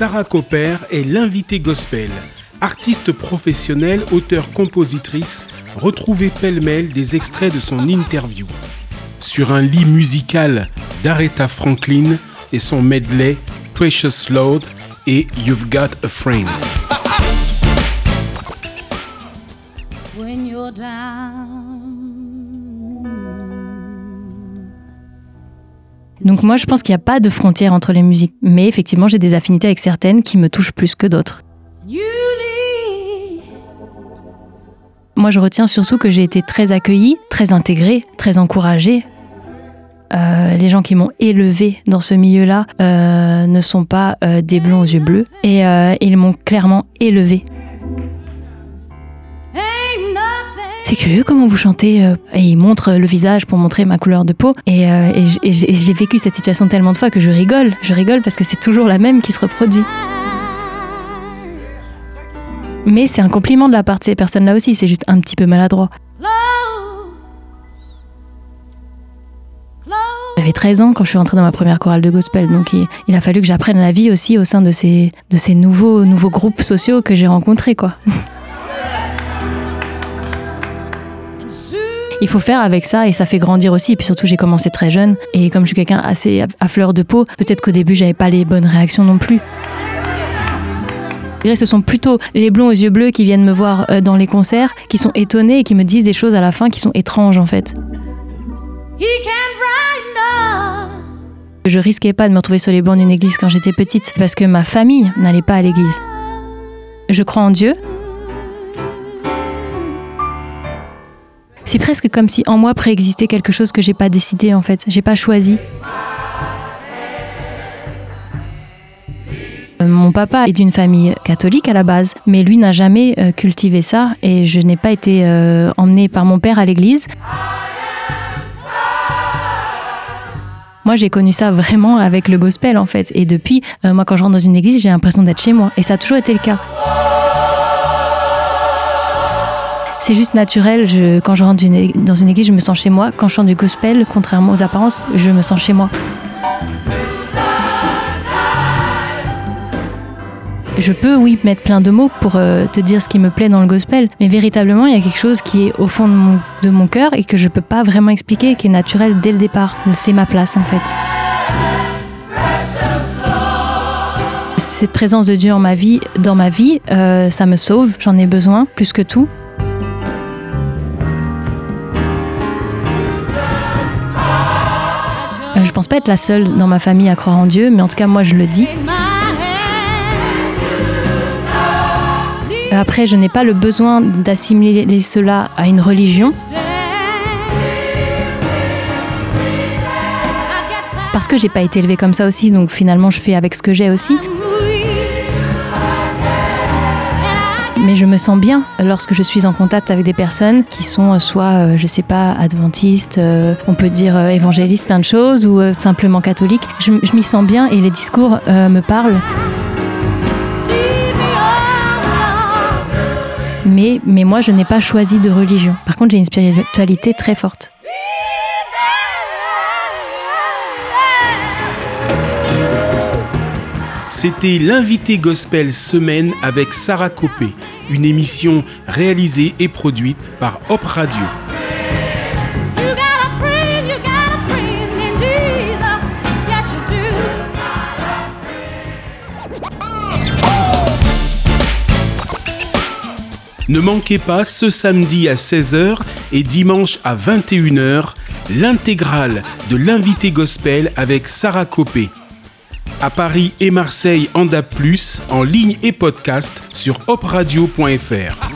Sarah Copper est l'invitée gospel. Artiste professionnelle, auteure-compositrice, retrouvez pêle-mêle des extraits de son interview. Sur un lit musical d'Aretha Franklin et son medley Precious Lord et You've Got a Friend. Donc moi, je pense qu'il n'y a pas de frontière entre les musiques. Mais effectivement, j'ai des affinités avec certaines qui me touchent plus que d'autres. Moi, je retiens surtout que j'ai été très accueillie, très intégrée, très encouragée. Euh, les gens qui m'ont élevée dans ce milieu-là euh, ne sont pas euh, des blonds aux yeux bleus et ils m'ont clairement élevée. C'est curieux comment vous chantez. Euh, et il montre le visage pour montrer ma couleur de peau. Et, euh, j'ai vécu cette situation tellement de fois que je rigole. Je rigole parce que c'est toujours la même qui se reproduit. Mais c'est un compliment de la part de ces personnes-là aussi, c'est juste un petit peu maladroit. J'avais 13 ans quand je suis rentrée dans ma première chorale de gospel, donc il, a fallu que j'apprenne la vie aussi au sein de ces, de ces nouveaux, nouveaux groupes sociaux que j'ai rencontrés, quoi. il faut faire avec ça et ça fait grandir aussi. Et puis surtout, j'ai commencé très jeune et comme je suis quelqu'un assez à fleur de peau, peut-être qu'au début, j'avais pas les bonnes réactions non plus. Ce sont plutôt les blonds aux yeux bleus qui viennent me voir euh, dans les concerts, qui sont étonnés et qui me disent des choses à la fin qui sont étranges en fait. Je risquais pas de me retrouver sur les bancs d'une église quand j'étais petite parce que ma famille n'allait pas à l'église. Je crois en Dieu, C'est presque comme si en moi préexistait quelque chose que j'ai pas décidé en fait, j'ai pas choisi. Euh, mon papa est d'une famille catholique à la base, mais lui n'a jamais euh, cultivé ça et je n'ai pas été euh, emmenée par mon père à l'église. Moi, j'ai connu ça vraiment avec le gospel en fait. Et depuis, moi, quand je rentre dans une église, j'ai l'impression d'être chez moi. Et ça a toujours été le cas. C'est juste naturel. Quand je rentre dans une église, je me sens chez moi. Quand je chante du gospel, contrairement aux apparences, je me sens chez moi. Je peux, oui, mettre plein de mots pour euh, te dire ce qui me plaît dans le gospel, mais véritablement, il y a quelque chose qui est au fond de mon, cœur et que je peux pas vraiment expliquer, qui est naturel dès le départ. C'est ma place, en fait. Cette présence de Dieu dans ma vie, euh, ça me sauve. J'en ai besoin plus que tout. Je pense pas être la seule dans ma famille à croire en Dieu, mais en tout cas, moi, je le dis. Après, je n'ai pas le besoin d'assimiler cela à une religion. Parce que j'ai pas été élevée comme ça aussi, donc finalement, je fais avec ce que j'ai aussi. Mais je me sens bien lorsque je suis en contact avec des personnes qui sont euh, soit, euh, je sais pas, adventistes, euh, on peut dire évangélistes, plein de choses, ou simplement catholiques. Je, m'y sens bien et les discours me parlent. Mais, mais moi, je n'ai pas choisi de religion. Par contre, j'ai une spiritualité très forte. C'était l'invité gospel semaine avec Sarah Copé, une émission réalisée et produite par Hop Radio. Ne manquez pas ce samedi à 16h et dimanche à 21h l'intégrale de l'invité gospel avec Sarah Copé à Paris et Marseille en DAP+, en ligne et podcast sur opradio.fr.